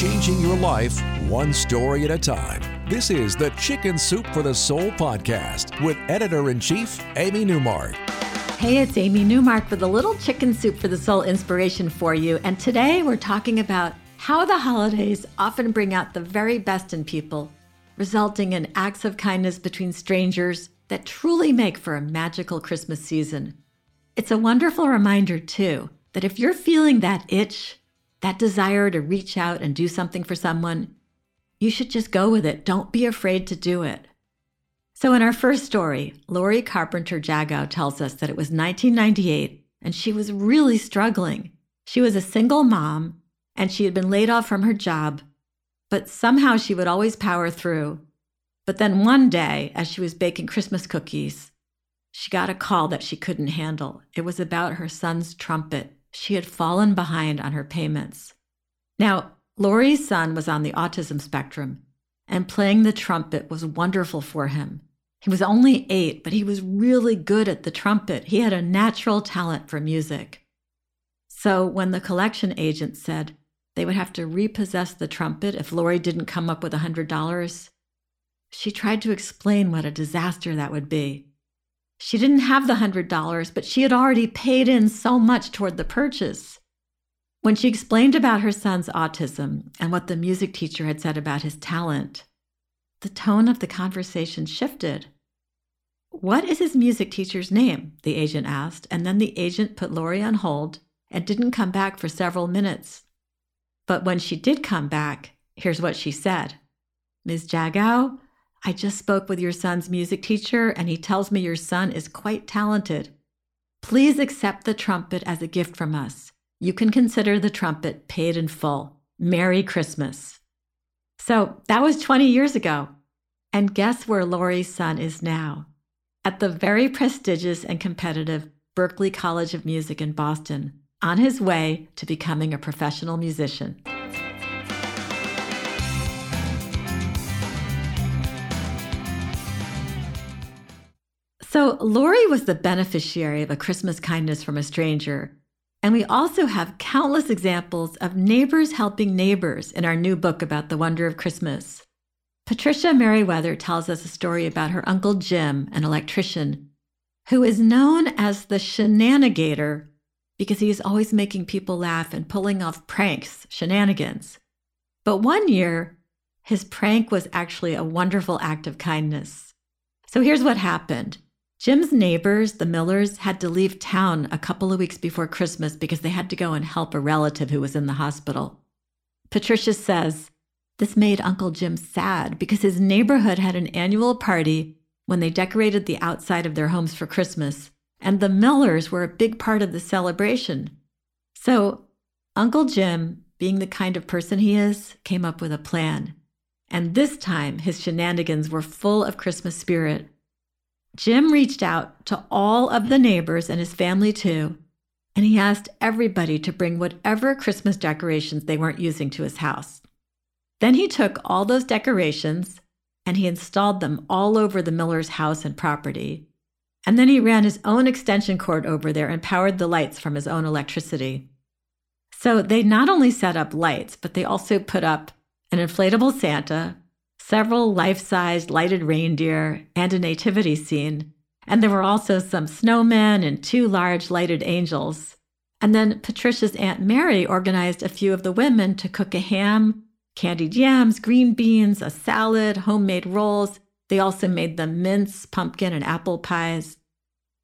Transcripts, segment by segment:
changing your life one story at a time. This is the Chicken Soup for the Soul podcast with editor in chief, Amy Newmark. Hey, it's Amy Newmark with a little Chicken Soup for the Soul inspiration for you. And today we're talking about how the holidays often bring out the very best in people, resulting in acts of kindness between strangers that truly make for a magical Christmas season. It's a wonderful reminder, too, that if you're feeling that itch, that desire to reach out and do something for someone, you should just go with it. Don't be afraid to do it. So, in our first story, Lori Carpenter Jagow tells us that it was 1998 and she was really struggling. She was a single mom and she had been laid off from her job, but somehow she would always power through. But then one day, as she was baking Christmas cookies, she got a call that she couldn't handle. It was about her son's trumpet she had fallen behind on her payments. Now, Lori's son was on the autism spectrum, and playing the trumpet was wonderful for him. He was only eight, but he was really good at the trumpet. He had a natural talent for music. So when the collection agent said they would have to repossess the trumpet if Lori didn't come up with a $100, she tried to explain what a disaster that would be. She didn't have the $100, but she had already paid in so much toward the purchase. When she explained about her son's autism and what the music teacher had said about his talent, the tone of the conversation shifted. What is his music teacher's name? the agent asked, and then the agent put Lori on hold and didn't come back for several minutes. But when she did come back, here's what she said Ms. Jagow, I just spoke with your son's music teacher, and he tells me your son is quite talented. Please accept the trumpet as a gift from us. You can consider the trumpet paid in full. Merry Christmas. So that was 20 years ago. And guess where Lori's son is now? At the very prestigious and competitive Berklee College of Music in Boston, on his way to becoming a professional musician. So, Lori was the beneficiary of a Christmas kindness from a stranger. And we also have countless examples of neighbors helping neighbors in our new book about the wonder of Christmas. Patricia Merriweather tells us a story about her Uncle Jim, an electrician, who is known as the shenanigator because he is always making people laugh and pulling off pranks, shenanigans. But one year, his prank was actually a wonderful act of kindness. So here's what happened. Jim's neighbors, the Millers, had to leave town a couple of weeks before Christmas because they had to go and help a relative who was in the hospital. Patricia says, This made Uncle Jim sad because his neighborhood had an annual party when they decorated the outside of their homes for Christmas, and the Millers were a big part of the celebration. So, Uncle Jim, being the kind of person he is, came up with a plan. And this time, his shenanigans were full of Christmas spirit. Jim reached out to all of the neighbors and his family too, and he asked everybody to bring whatever Christmas decorations they weren't using to his house. Then he took all those decorations and he installed them all over the Miller's house and property. And then he ran his own extension cord over there and powered the lights from his own electricity. So they not only set up lights, but they also put up an inflatable Santa, several life sized lighted reindeer, and a nativity scene. And there were also some snowmen and two large lighted angels. And then Patricia's Aunt Mary organized a few of the women to cook a ham, candied yams, green beans, a salad, homemade rolls. They also made the mince, pumpkin, and apple pies.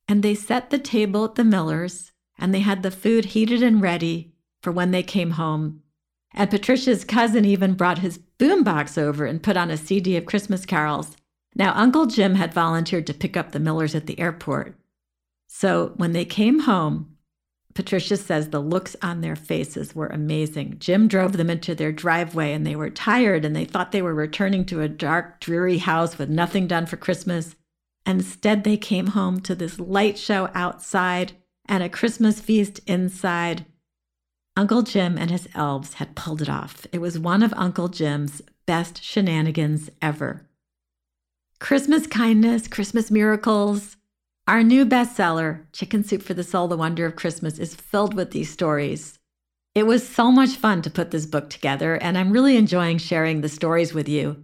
And they set the table at the Miller's, and they had the food heated and ready for when they came home. And Patricia's cousin even brought his boombox over and put on a CD of Christmas carols. Now, Uncle Jim had volunteered to pick up the Millers at the airport. So when they came home, Patricia says the looks on their faces were amazing. Jim drove them into their driveway and they were tired and they thought they were returning to a dark, dreary house with nothing done for Christmas. Instead, they came home to this light show outside and a Christmas feast inside. Uncle Jim and his elves had pulled it off. It was one of Uncle Jim's best shenanigans ever. Christmas Kindness, Christmas Miracles. Our new bestseller, Chicken Soup for the Soul The Wonder of Christmas, is filled with these stories. It was so much fun to put this book together, and I'm really enjoying sharing the stories with you.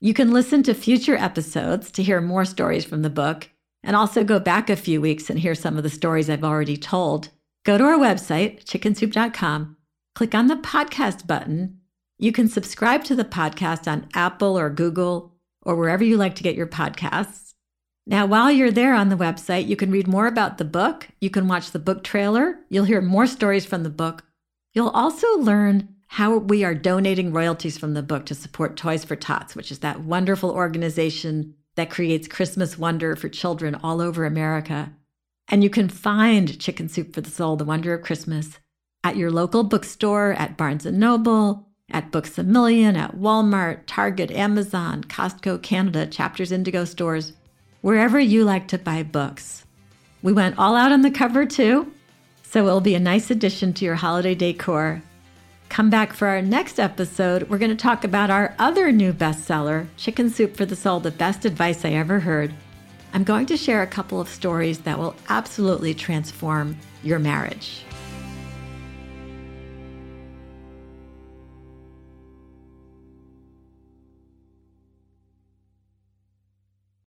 You can listen to future episodes to hear more stories from the book, and also go back a few weeks and hear some of the stories I've already told. Go to our website, chickensoup.com, click on the podcast button. You can subscribe to the podcast on Apple or Google or wherever you like to get your podcasts. Now, while you're there on the website, you can read more about the book. You can watch the book trailer. You'll hear more stories from the book. You'll also learn how we are donating royalties from the book to support Toys for Tots, which is that wonderful organization that creates Christmas wonder for children all over America. And you can find Chicken Soup for the Soul, The Wonder of Christmas, at your local bookstore, at Barnes & Noble, at Books A Million, at Walmart, Target, Amazon, Costco, Canada, Chapters Indigo stores, wherever you like to buy books. We went all out on the cover too, so it'll be a nice addition to your holiday decor. Come back for our next episode. We're going to talk about our other new bestseller, Chicken Soup for the Soul The Best Advice I Ever Heard. I'm going to share a couple of stories that will absolutely transform your marriage.